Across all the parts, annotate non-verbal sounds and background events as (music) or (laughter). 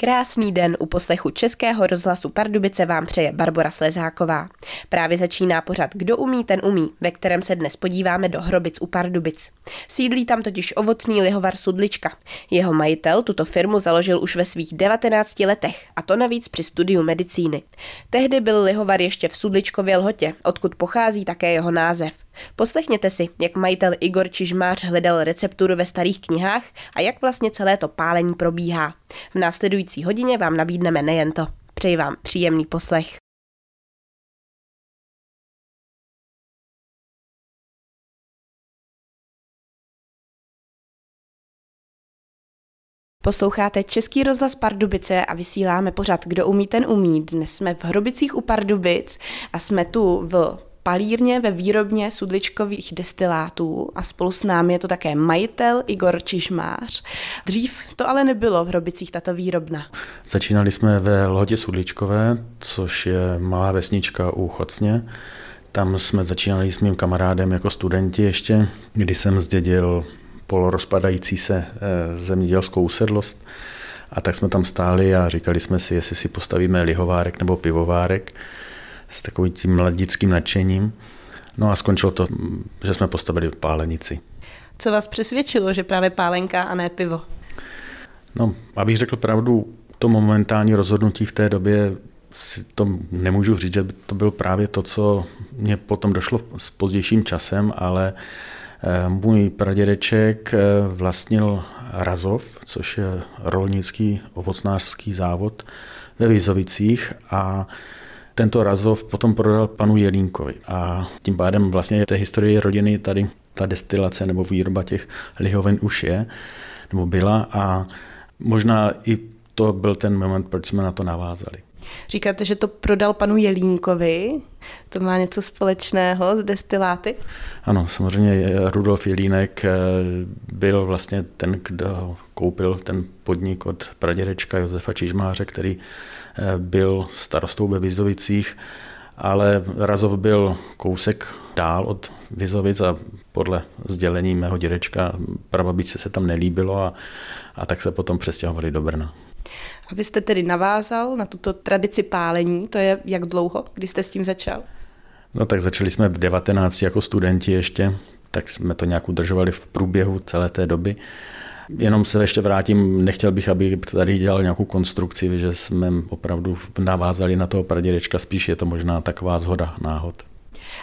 Krásný den u poslechu Českého rozhlasu Pardubice vám přeje Barbara Slezáková. Právě začíná pořad Kdo umí, ten umí, ve kterém se dnes podíváme do Hrobic u Pardubic. Sídlí tam totiž ovocný lihovar Sudlička. Jeho majitel tuto firmu založil už ve svých 19 letech, a to navíc při studiu medicíny. Tehdy byl lihovar ještě v Sudličkově lhotě, odkud pochází také jeho název. Poslechněte si, jak majitel Igor Čižmář hledal recepturu ve starých knihách a jak vlastně celé to pálení probíhá. V následující hodině vám nabídneme nejen to. Přeji vám příjemný poslech. Posloucháte Český rozhlas Pardubice a vysíláme pořad Kdo umí, ten umí. Dnes jsme v Hrobicích u Pardubic a jsme tu v palírně ve výrobně sudličkových destilátů a spolu s námi je to také majitel Igor Čižmář. Dřív to ale nebylo v Hrobicích tato výrobna. Začínali jsme ve Lhodě Sudličkové, což je malá vesnička u Chocně. Tam jsme začínali s mým kamarádem jako studenti ještě, kdy jsem zdědil polorozpadající se eh, zemědělskou usedlost. A tak jsme tam stáli a říkali jsme si, jestli si postavíme lihovárek nebo pivovárek s takovým tím mladickým nadšením. No a skončilo to, že jsme postavili pálenici. Co vás přesvědčilo, že právě pálenka a ne pivo? No, abych řekl pravdu, to momentální rozhodnutí v té době si to nemůžu říct, že to byl právě to, co mě potom došlo s pozdějším časem, ale eh, můj pradědeček eh, vlastnil Razov, což je rolnický ovocnářský závod ve Vizovicích a tento Razov potom prodal panu Jelínkovi a tím pádem vlastně té historie rodiny tady ta destilace nebo výroba těch lihoven už je, nebo byla a možná i to byl ten moment, proč jsme na to navázali. Říkáte, že to prodal panu Jelínkovi. To má něco společného s destiláty? Ano, samozřejmě Rudolf Jelínek eh, byl vlastně ten, kdo koupil ten podnik od pradědečka Josefa Čižmáře, který eh, byl starostou ve Vizovicích, ale Razov byl kousek dál od Vizovic a podle sdělení mého dědečka prababičce se tam nelíbilo a, a tak se potom přestěhovali do Brna. A vy jste tedy navázal na tuto tradici pálení, to je jak dlouho, kdy jste s tím začal? No tak začali jsme v 19 jako studenti ještě, tak jsme to nějak udržovali v průběhu celé té doby. Jenom se ještě vrátím, nechtěl bych, aby tady dělal nějakou konstrukci, že jsme opravdu navázali na toho pradědečka, spíš je to možná taková zhoda náhod.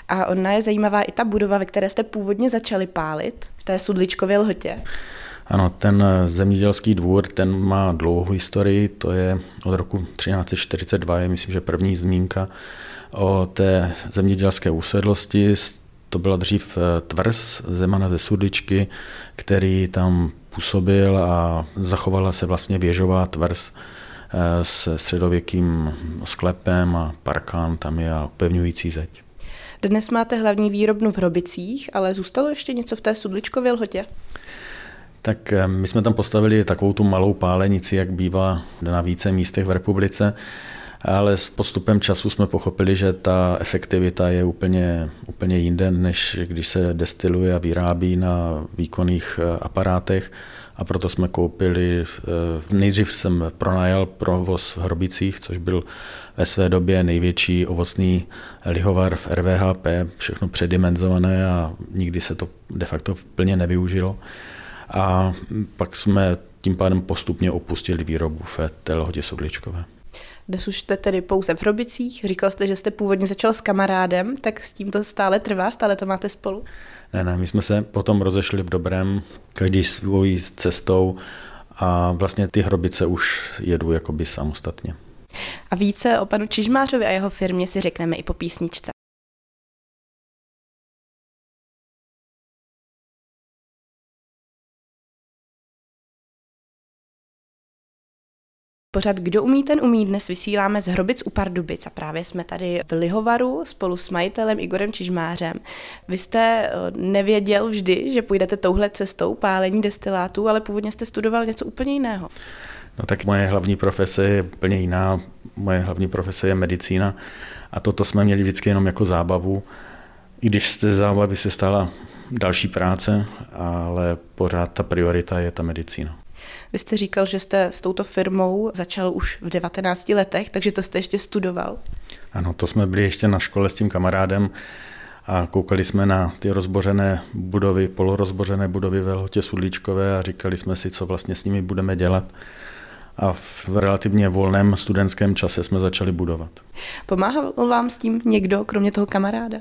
A ona je zajímavá i ta budova, ve které jste původně začali pálit, v té Sudličkově lhotě. Ano, ten zemědělský dvůr, ten má dlouhou historii, to je od roku 1342, je myslím, že první zmínka o té zemědělské usedlosti. To byla dřív eh, tvrz Zemana ze Sudičky, který tam působil a zachovala se vlastně věžová tvrz eh, s středověkým sklepem a parkán tam je a upevňující zeď. Dnes máte hlavní výrobnu v Hrobicích, ale zůstalo ještě něco v té Sudličkově lhotě? Tak eh, my jsme tam postavili takovou tu malou pálenici, jak bývá na více místech v republice, ale s postupem času jsme pochopili, že ta efektivita je úplně, úplně jinde, než když se destiluje a vyrábí na výkonných eh, aparátech. A proto jsme koupili, eh, nejdřív jsem pronajal provoz v Hrobicích, což byl ve své době největší ovocný lihovar v RVHP, všechno předimenzované a nikdy se to de facto plně nevyužilo a pak jsme tím pádem postupně opustili výrobu v té lhodě Sodličkové. Dnes už jste tedy pouze v Hrobicích, říkal jste, že jste původně začal s kamarádem, tak s tím to stále trvá, stále to máte spolu? Ne, ne, my jsme se potom rozešli v dobrém, každý svojí cestou a vlastně ty hrobice už jedu jakoby samostatně. A více o panu Čižmářovi a jeho firmě si řekneme i po písničce. Pořad Kdo umí, ten umí dnes vysíláme z Hrobic u Pardubic a právě jsme tady v Lihovaru spolu s majitelem Igorem Čižmářem. Vy jste eh, nevěděl vždy, že půjdete touhle cestou pálení destilátů, ale původně jste studoval něco úplně jiného. No tak moje hlavní profese je úplně jiná. Moje hlavní profese je medicína a toto jsme měli vždycky jenom jako zábavu. I když z té zábavy se stala další práce, ale pořád ta priorita je ta medicína. Vy jste říkal, že jste s touto firmou začal už v 19 letech, takže to jste ještě studoval. Ano, to jsme byli ještě na škole s tím kamarádem a koukali jsme na ty rozbořené budovy, polorozbořené budovy ve Lhotě Sudlíčkové a říkali jsme si, co vlastně s nimi budeme dělat. A v relativně volném studentském čase jsme začali budovat. Pomáhal vám s tím někdo, kromě toho kamaráda?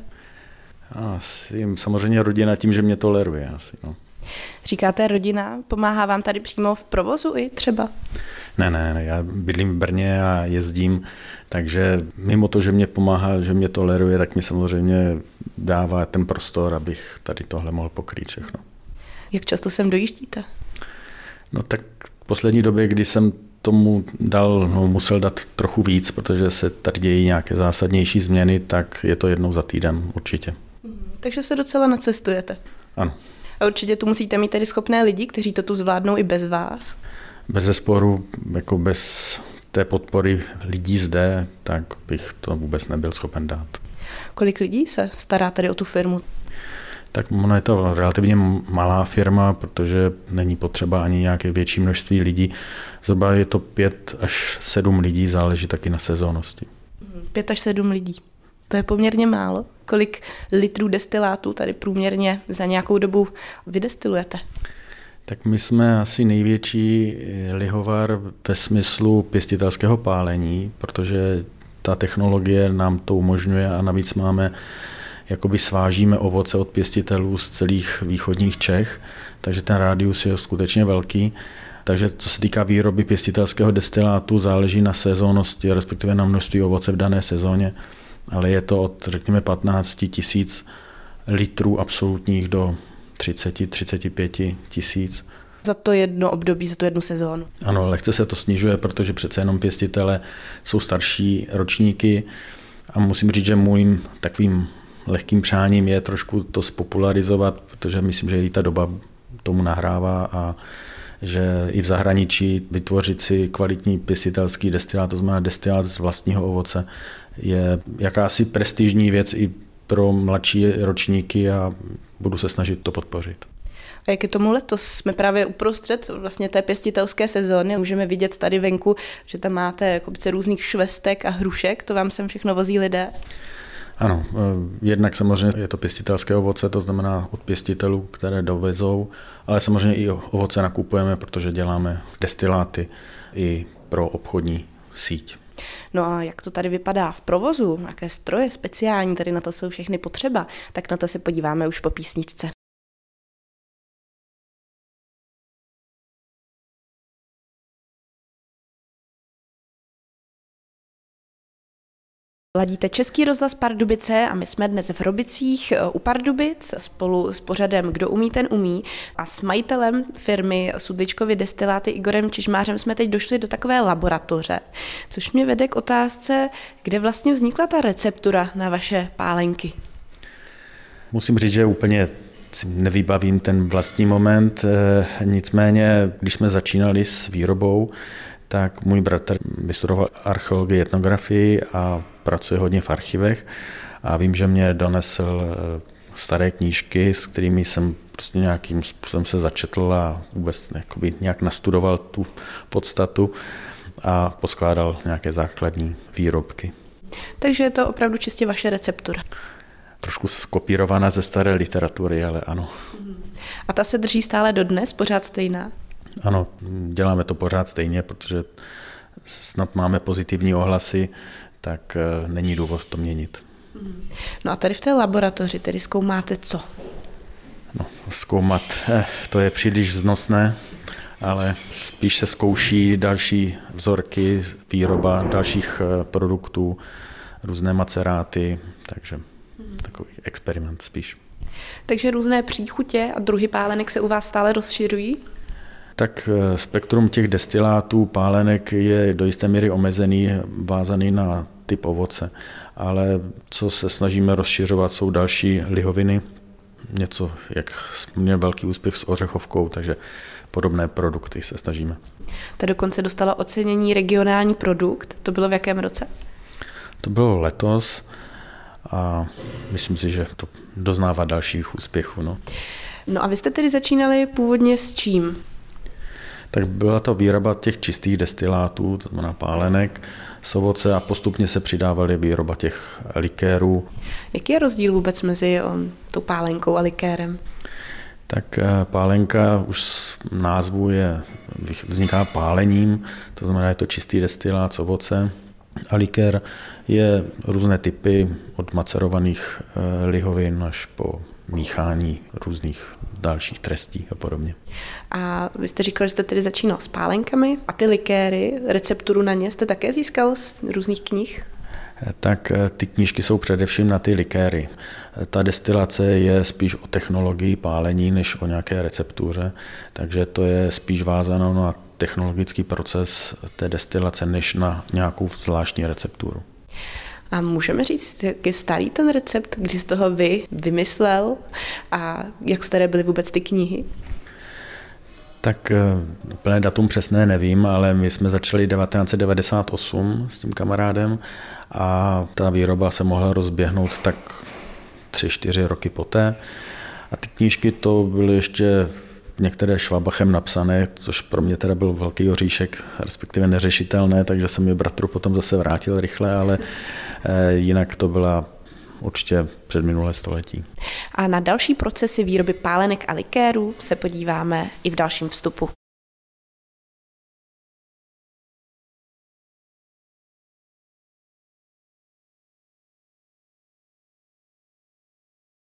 Asi samozřejmě rodina tím, že mě toleruje asi. No. Říkáte rodina, pomáhá vám tady přímo v provozu i třeba? Ne, ne, ne, já bydlím v Brně a jezdím, takže mimo to, že mě pomáhá, že mě toleruje, tak mi samozřejmě dává ten prostor, abych tady tohle mohl pokrýt všechno. Jak často sem dojíždíte? No tak v poslední době, kdy jsem tomu dal, no, musel dát trochu víc, protože se tady dějí nějaké zásadnější změny, tak je to jednou za týden určitě. Mhm, takže se docela nacestujete. Ano. A určitě tu musíte mít tedy schopné lidi, kteří to tu zvládnou i bez vás. Bez zesporu, jako bez té podpory lidí zde, tak bych to vůbec nebyl schopen dát. Kolik lidí se stará tady o tu firmu? Tak ono je to relativně malá firma, protože není potřeba ani nějaké větší množství lidí. Zhruba je to pět až sedm lidí, záleží taky na sezónnosti. Pět až sedm lidí. To je poměrně málo. Kolik litrů destilátu tady průměrně za nějakou dobu vydestilujete? Tak my jsme asi největší lihovar ve smyslu pěstitelského pálení, protože ta technologie nám to umožňuje a navíc máme jakoby svážíme ovoce od pěstitelů z celých východních Čech, takže ten rádius je skutečně velký. Takže co se týká výroby pěstitelského destilátu, záleží na sezónnosti, respektive na množství ovoce v dané sezóně, ale je to od, řekněme, 15 tisíc litrů absolutních do 30-35 tisíc. Za to jedno období, za tu jednu sezónu. Ano, lehce se to snižuje, protože přece jenom pěstitele jsou starší ročníky a musím říct, že můj takovým lehkým přáním je trošku to spopularizovat, protože myslím, že i ta doba tomu nahrává a že i v zahraničí vytvořit si kvalitní pěstitelský destilát, to znamená destilát z vlastního ovoce, je jakási prestižní věc i pro mladší ročníky a budu se snažit to podpořit. A jak je tomu letos? Jsme právě uprostřed vlastně té pěstitelské sezóny. Můžeme vidět tady venku, že tam máte jako různých švestek a hrušek. To vám sem všechno vozí lidé? Ano, eh, jednak samozřejmě je to pěstitelské ovoce, to znamená od pěstitelů, které dovezou, ale samozřejmě i ovoce nakupujeme, protože děláme destiláty i pro obchodní síť. No a jak to tady vypadá v provozu, jaké stroje speciální tady na to jsou všechny potřeba, tak na to se podíváme už po písničce. Ladíte Český rozhlas Pardubice a my jsme dnes v Robicích eh, u Pardubic spolu s pořadem Kdo umí, ten umí a s majitelem firmy Sudličkovy destiláty Igorem Čižmářem jsme teď došli do takové laboratoře, což mě vede k otázce, kde vlastně vznikla ta receptura na vaše pálenky. Musím říct, že úplně si nevybavím ten vlastní moment, eh, nicméně, když jsme začínali s výrobou, tak můj bratr vystudoval archeologii, etnografii a pracuje hodně v archivech a vím, že mě donesl eh, staré knížky, s kterými jsem prostě nějakým způsobem se začetl a vůbec jakoby nějak nastudoval tu podstatu a poskládal nějaké základní výrobky. Takže je to opravdu čistě vaše receptura. Trošku skopírovaná ze staré literatury, ale ano. A ta se drží stále dodnes, pořád stejná? Ano, děláme to pořád stejně, protože snad máme pozitivní ohlasy, tak eh, není důvod to měnit. No a tady v té laboratoři tedy zkoumáte co? No, zkoumat, eh, to je příliš vznosné, ale spíš se zkouší další vzorky, výroba dalších eh, produktů, různé maceráty, takže takový experiment spíš. Takže různé příchutě a druhy pálenek se u vás stále rozšiřují? Tak eh, spektrum těch destilátů, pálenek je do jisté míry omezený, vázaný na typ ovoce. Ale co se snažíme rozšiřovat, jsou další lihoviny, něco, jak měl velký úspěch s ořechovkou, takže podobné produkty se snažíme. Ta dokonce dostala ocenění regionální produkt. To bylo v jakém roce? To bylo letos a myslím si, že to doznává dalších úspěchů. No. no a vy jste tedy začínali původně s čím? Tak byla to výroba těch čistých destilátů, to znamená pálenek z ovoce a postupně se přidávaly výroba těch likérů. Jaký je rozdíl vůbec mezi tou pálenkou a likérem? Tak eh, pálenka už z názvu je, vzniká pálením, to znamená, je to čistý destilát z ovoce. A likér je různé typy od macerovaných eh, lihovin až po míchání různých dalších trestí a podobně. A vy jste říkal, že jste tedy začínal s pálenkami a ty likéry, recepturu na ně jste také získal z různých knih? tak eh, ty knížky jsou především na ty likéry. Ta destilace je spíš o technologii pálení, než o nějaké receptuře, takže to je spíš vázáno na technologický proces té destilace, než na nějakou zvláštní recepturu. A můžeme říct, jak je starý ten recept, kdy z toho vy vymyslel a jak staré byly vůbec ty knihy? Tak eh, úplné datum přesné nevím, ale my jsme začali 1998 s tím kamarádem a ta výroba se mohla rozběhnout tak tři, čtyři roky poté. A ty knížky to byly ještě některé švabachem napsané, což pro mě teda byl velký oříšek, respektive neřešitelné, takže jsem mi bratru potom zase vrátil rychle, ale eh, jinak to byla určitě před minulé století. A na další procesy výroby pálenek a likérů se podíváme i v dalším vstupu.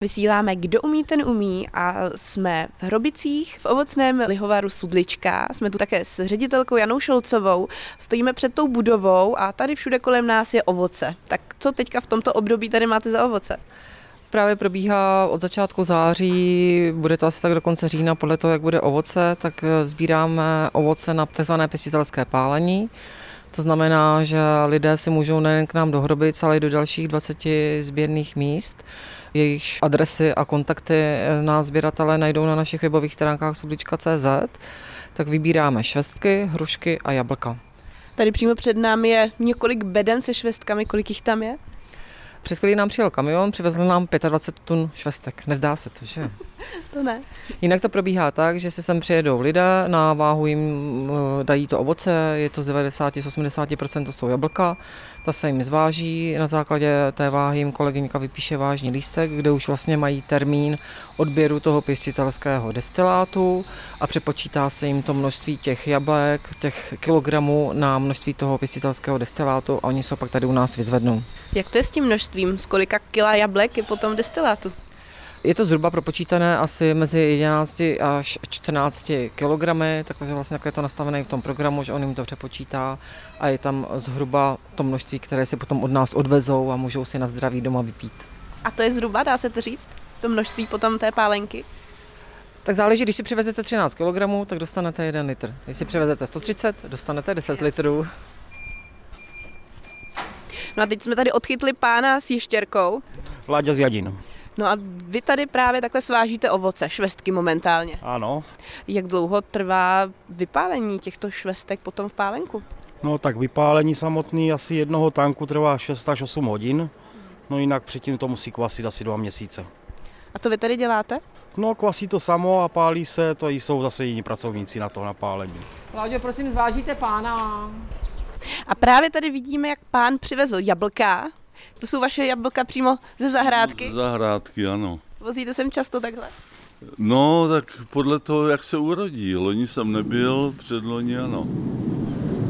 Vysíláme Kdo umí, ten umí a jsme v Hrobicích v ovocném lihovaru Sudlička. Jsme tu také s ředitelkou Janou Šolcovou. Stojíme před tou budovou a tady všude kolem nás je ovoce. Tak co teďka v tomto období tady máte za ovoce? Právě probíhá od začátku září, bude to asi tak do konce října, podle toho, jak bude ovoce, tak sbíráme ovoce na tzv. pěstitelské pálení. To znamená, že lidé si můžou nejen k nám do Hrobic, ale i do dalších 20 sběrných míst. Jejich adresy a kontakty na sběratele najdou na našich webových stránkách sudlička.cz. Tak vybíráme švestky, hrušky a jablka. Tady přímo před námi je několik beden se švestkami, kolik jich tam je? Před chvílí nám přijel kamion, přivezl nám 25 tun švestek. Nezdá se to, že? To ne. Jinak to probíhá tak, že si sem přijedou lidé, na váhu jim eh, dají to ovoce, je to z 90-80% to jsou jablka, ta se jim zváží, na základě té váhy jim kolegyňka vypíše vážný lístek, kde už vlastně mají termín odběru toho pěstitelského destilátu a přepočítá se jim to množství těch jablek, těch kilogramů na množství toho pěstitelského destilátu a oni se pak tady u nás vyzvednou. Jak to je s tím množstvím? Z kolika kila jablek je potom destilátu? Je to zhruba propočítané asi mezi 11 až 14 kilogramy, takže vlastně jak je to nastavené v tom programu, že on jim to přepočítá a je tam zhruba to množství, které si potom od nás odvezou a můžou si na zdraví doma vypít. A to je zhruba, dá se to říct, to množství potom té pálenky? Tak záleží, když si přivezete 13 kg, tak dostanete 1 litr. Když si přivezete 130, dostanete 10 litrů. No a teď jsme tady odchytli pána s ještěrkou. Vláďa z Jadin. No a vy tady právě takhle svážíte ovoce, švestky momentálně. Ano. Jak dlouho trvá vypálení těchto švestek potom v pálenku? No tak vypálení samotný asi jednoho tanku trvá 6 až 8 hodin. No jinak předtím to musí kvasit asi dva měsíce. A to vy tady děláte? No kvasí to samo a pálí se, to jsou zase jiní pracovníci na to napálení. Vláďo, prosím, zvážíte pána. A právě tady vidíme, jak pán přivezl jablka. To jsou vaše jablka přímo ze zahrádky? Z zahrádky, ano. Vozíte sem často takhle? No, tak podle toho, jak se urodí. Loni jsem nebyl, předloni ano.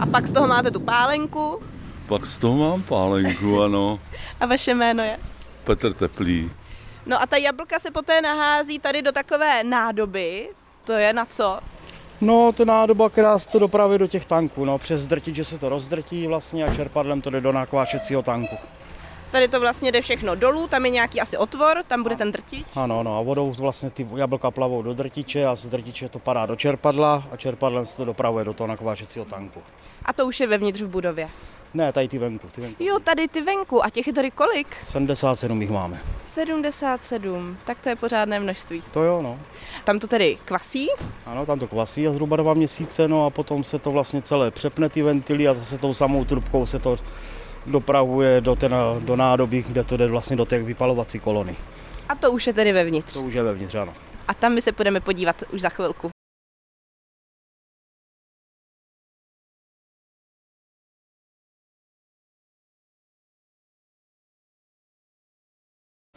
A pak z toho máte tu pálenku? Pak z toho mám pálenku, (laughs) ano. A vaše jméno je? Petr Teplý. No a ta jablka se poté nahází tady do takové nádoby. To je na co? No, to nádoba, která se to dopraví do těch tanků, no, přes drtiče se to rozdrtí vlastně a čerpadlem to jde do nakváčecího tanku. Tady to vlastně jde všechno dolů, tam je nějaký asi otvor, tam bude ten drtič. Ano, no a vodou vlastně ty jablka plavou do drtiče a z drtiče to padá do čerpadla a čerpadlem se to dopravuje do toho nakváčecího tanku. A to už je vevnitř v budově? Ne, tady ty venku, ty venku. Jo, tady ty venku. A těch je tady kolik? 77 jich máme. 77, tak to je pořádné množství. To jo, no. Tam to tedy kvasí? Ano, tam to kvasí a zhruba dva měsíce, no a potom se to vlastně celé přepne ty ventily a zase tou samou trubkou se to dopravuje do, ten, do nádoby, kde to jde vlastně do těch vypalovací kolony. A to už je tedy vevnitř? To už je vevnitř, ano. A tam my se budeme podívat už za chvilku.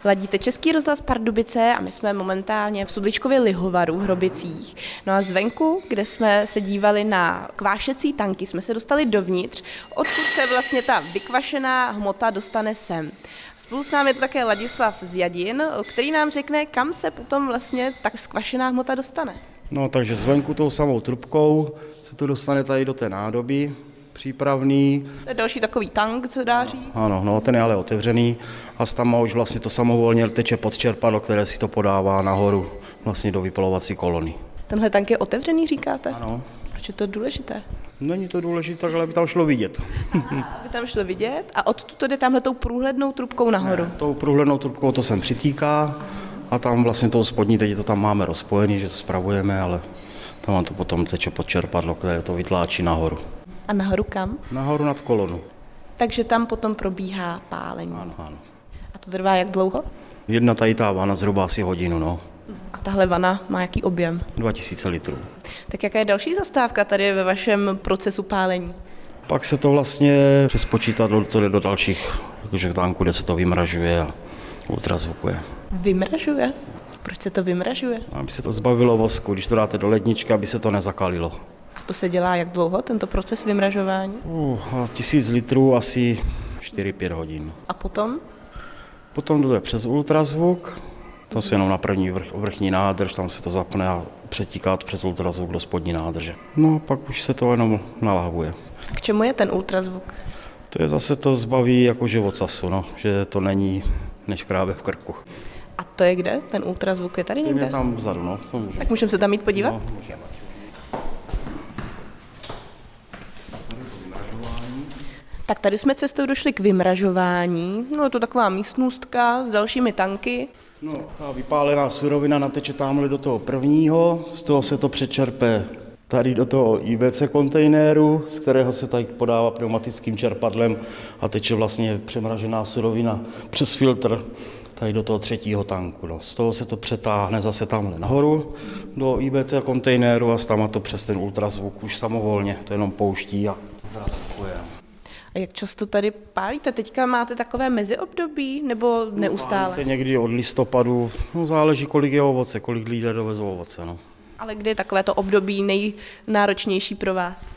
Ladíte Český rozhlas Pardubice a my jsme momentálně v Sudličkově Lihovaru v Hrobicích. No a zvenku, kde jsme se dívali na kvášecí tanky, jsme se dostali dovnitř, odkud se vlastně ta vykvašená hmota dostane sem. Spolu s námi je to také Ladislav Zjadin, který nám řekne, kam se potom vlastně tak skvašená hmota dostane. No takže zvenku tou samou trubkou se to dostane tady do té nádoby přípravný. To je další takový tank, co dá říct. Ano, no ten je ale otevřený a tam už vlastně to samovolně teče pod čerpadlo, které si to podává nahoru vlastně do vypalovací kolony. Tenhle tank je otevřený, říkáte? Ano. Proč je to důležité? Není to důležité, ale by tam šlo vidět. Aby tam šlo vidět a odtud to jde tamhle tou průhlednou trubkou nahoru. Ne, tou průhlednou trubkou to sem přitýká a tam vlastně tou spodní, teď to tam máme rozpojený, že to spravujeme, ale tam to potom teče pod čerpadlo, které to vytláčí nahoru. A nahoru kam? Nahoru nad kolonu. Takže tam potom probíhá pálení. Ano, ano. A to trvá jak dlouho? Jedna tady ta vana zhruba asi hodinu, no. A tahle vana má jaký objem? 2000 litrů. Tak jaká je další zastávka tady ve vašem procesu pálení? Pak se to vlastně přes počítadlo to jde do dalších jakože tanků, kde se to vymražuje a ultrazvukuje. Vymražuje? Proč se to vymražuje? Aby se to zbavilo vosku, když to dáte do ledničky, aby se to nezakalilo. A to se dělá jak dlouho, tento proces vymražování? Uh, tisíc litrů asi 4-5 hodin. A potom? Potom to jde přes ultrazvuk, to se jenom na první vrch, vrchní nádrž, tam se to zapne a přetíká to přes ultrazvuk do spodní nádrže. No a pak už se to jenom nalahuje. K čemu je ten ultrazvuk? To je zase to zbaví jako živocasu, no, že to není než kráve v krku. A to je kde? Ten ultrazvuk je tady Ten někde? je tam vzadu, no. Může. Tak můžeme se tam jít podívat? No, můžeme. Tak tady jsme cestou došli k vymražování. No je to taková místnostka s dalšími tanky. No, ta vypálená surovina nateče tamhle do toho prvního, z toho se to přečerpe tady do toho IBC kontejneru, z kterého se tady podává pneumatickým čerpadlem a teče vlastně přemražená surovina přes filtr tady do toho třetího tanku. No. Z toho se to přetáhne zase tamhle nahoru do IBC kontejneru a tam to přes ten ultrazvuk už samovolně, to jenom pouští a ultrazvukuje. A jak často tady pálíte? Teďka máte takové meziobdobí nebo Pálí neustále? se někdy od listopadu, no záleží kolik je ovoce, kolik lidé dovezou ovoce. No. Ale kdy je takové to období nejnáročnější pro vás?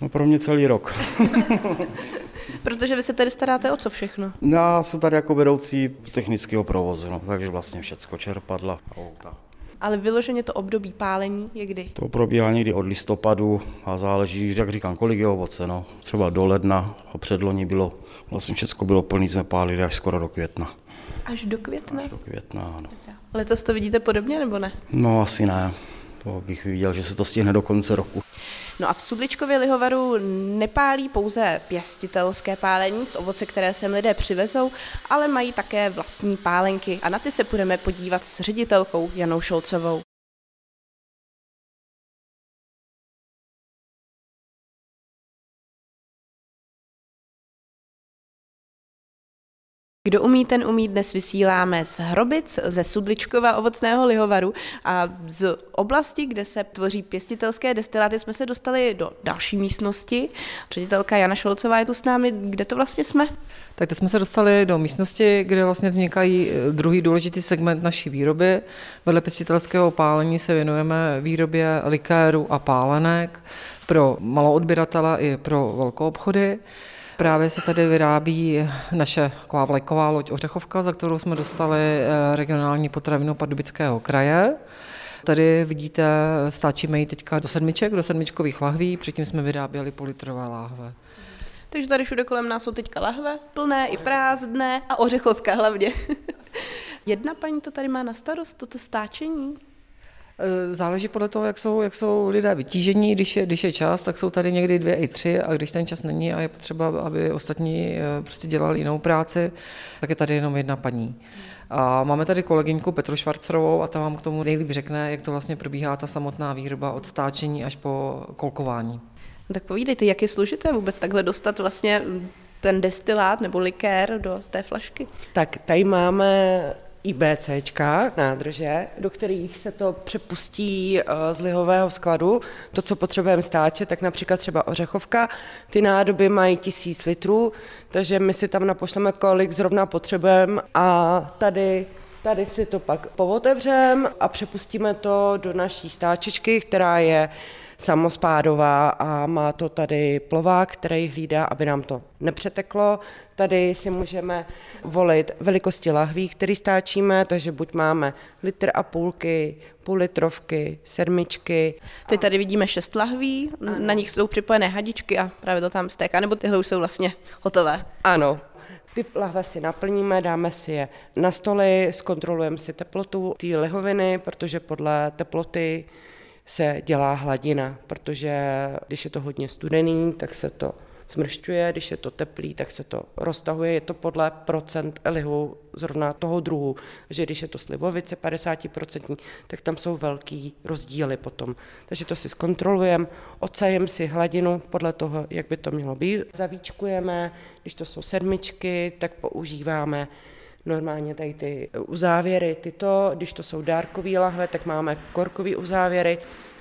no pro mě celý rok. (laughs) Protože vy se tady staráte o co všechno? Já jsem tady jako vedoucí technického provozu, no, takže vlastně všecko čerpadla, auta. Ale vyloženě to období pálení je kdy? To probíhá někdy od listopadu a záleží, jak říkám, kolik je ovoce. No. Třeba do ledna a předloni bylo, vlastně všechno bylo plný, jsme pálili až skoro do května. Až do května? Do května, ano. Letos to vidíte podobně nebo ne? No asi ne. To bych viděl, že se to stihne do konce roku. No a v Sudličkově lihovaru nepálí pouze pěstitelské pálení z ovoce, které sem lidé přivezou, ale mají také vlastní pálenky a na ty se budeme podívat s ředitelkou Janou Šolcovou. Kdo umí, ten umí. Dnes vysíláme z Hrobic, ze Sudličkova ovocného lihovaru a z oblasti, kde se tvoří pěstitelské destiláty, jsme se dostali do další místnosti. Ředitelka Jana Šolcová je tu s námi. Kde to vlastně jsme? Tak teď jsme se dostali do místnosti, kde vlastně vznikají eh, druhý důležitý segment naší výroby. Vedle pěstitelského pálení se věnujeme výrobě likéru a pálenek pro maloodběratele i pro velkou obchody. Právě se tady vyrábí naše taková vlajková loď Ořechovka, za kterou jsme dostali eh, regionální potravinu Pardubického kraje. Tady vidíte, stáčíme ji teďka do sedmiček, do sedmičkových lahví, předtím jsme vyráběli politrové láhve. Takže tady všude kolem nás jsou teďka lahve, plné i prázdné a ořechovka hlavně. (laughs) Jedna paní to tady má na starost, toto stáčení. E, Záleží podle toho, jak jsou, jak jsou lidé vytížení. Když je, když je čas, tak jsou tady někdy dvě i tři a když ten čas není a je potřeba, aby ostatní e, prostě dělali jinou práci, tak je tady jenom jedna paní. A máme tady kolegyňku Petru Švarcerovou a ta vám k tomu nejlíp řekne, jak to vlastně probíhá ta samotná výroba od stáčení až po kolkování. Tak povídejte, jak je složité vůbec takhle dostat vlastně ten destilát nebo likér do té flašky? Tak tady máme IBCčka, nádrže, do kterých se to přepustí eh, z lihového skladu. To, co potřebujeme stáčet, tak například třeba ořechovka. Ty nádoby mají tisíc litrů, takže my si tam napošleme, kolik zrovna potřebujeme a tady Tady si to pak povotevřeme a přepustíme to do naší stáčičky, která je samospádová a má to tady plovák, který hlídá, aby nám to nepřeteklo. Tady si můžeme volit velikosti lahví, který stáčíme, takže buď máme litr a půlky, půl litrovky, sedmičky. Teď tady vidíme šest lahví, ano. na nich jsou připojené hadičky a právě to tam stéká, nebo tyhle už jsou vlastně hotové. Ano, ty lahve si naplníme, dáme si je na stoly, zkontrolujeme si teplotu té lihoviny, protože podle teploty se dělá hladina, protože když je to hodně studený, tak se to smršťuje, když je to teplý, tak se to roztahuje, je to podle procent lihu zrovna toho druhu, že když je to slivovice 50%, tak tam jsou velký rozdíly potom. Takže to si zkontrolujeme, odsajeme si hladinu podle toho, jak by to mělo být. Zavíčkujeme, když to jsou sedmičky, tak používáme normálně tady ty uzávěry, tyto, když to jsou dárkové lahve, tak máme korkové uzávěry,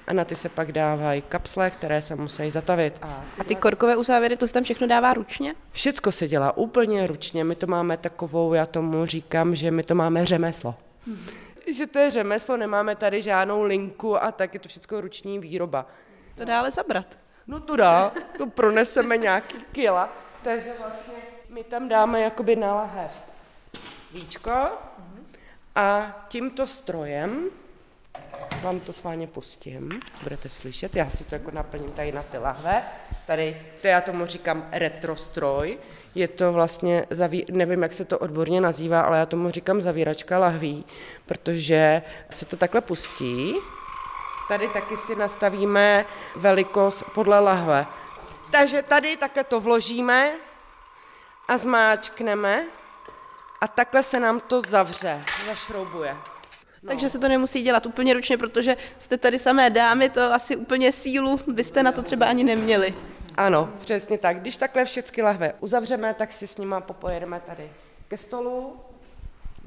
a na ty se pak dávají kapsle, které se musí zatavit. A, a ty korkové uzávěry, to se tam všechno dává ručně? Všecko se dělá úplně ručně. My to máme takovou, já tomu říkám, že my to máme řemeslo. Hmm. Že to je řemeslo, nemáme tady žádnou linku a tak je to všechno ruční výroba. To dá ale zabrat. No to dá, to proneseme nějaký kila. Takže vlastně my tam dáme jakoby na víčko a tímto strojem vám to s vámi pustím, budete slyšet, já si to jako naplním tady na ty lahve. Tady, to já tomu říkám retrostroj, je to vlastně, zaví, nevím, jak se to odborně nazývá, ale já tomu říkám zavíračka lahví, protože se to takhle pustí. Tady taky si nastavíme velikost podle lahve. Takže tady také to vložíme a zmáčkneme a takhle se nám to zavře, zašroubuje. No. Takže se to nemusí dělat úplně ručně, protože jste tady samé dámy, to asi úplně sílu byste na to třeba ani neměli. Ano, přesně tak. Když takhle všechny lahve uzavřeme, tak si s nima popojedeme tady ke stolu,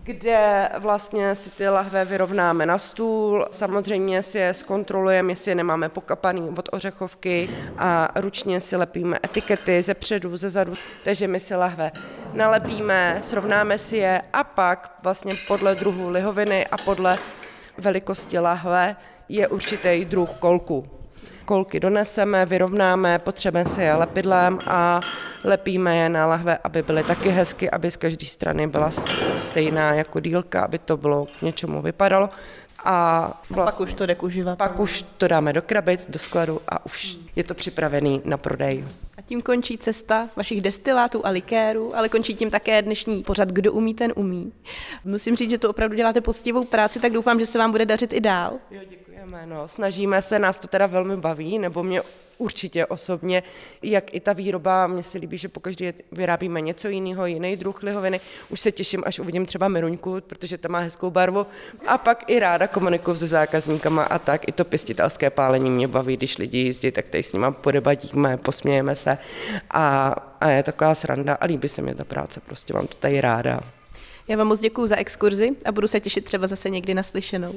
kde vlastně si ty lahve vyrovnáme na stůl. Samozřejmě si je zkontrolujeme, jestli je nemáme pokapaný od ořechovky a ručně si lepíme etikety ze předu, ze zadu. Takže my si lahve nalepíme, srovnáme si je a pak vlastně podle druhu lihoviny a podle velikosti lahve je určitý druh kolku kolky doneseme, vyrovnáme, potřebujeme si je lepidlem a lepíme je na lahve, aby byly taky hezky, aby z každé strany byla stejná jako dílka, aby to bylo k něčemu vypadalo. A vlastně, pak už to jde k Pak už to dáme do krabic, do skladu a už je to připravený na prodej. A tím končí cesta vašich destilátů a likérů, ale končí tím také dnešní pořad Kdo umí, ten umí. Musím říct, že to opravdu děláte poctivou práci, tak doufám, že se vám bude dařit i dál. Jo, děkujeme. No. Snažíme se, nás to teda velmi baví, nebo mě určitě osobně, jak i ta výroba, mně se líbí, že pokaždé vyrábíme něco jiného, jiný druh lihoviny. Už se těším, až uvidím třeba meruňku, protože ta má hezkou barvu. A pak i ráda komunikuju se zákazníkama a tak. I to pěstitelské pálení mě baví, když lidi jezdí, tak tady s nima podebatíme, posmějeme se. A, a je taková sranda a líbí se mi ta práce, prostě mám to tady ráda. Já vám moc děkuji za exkurzi a budu se těšit třeba zase někdy naslyšenou.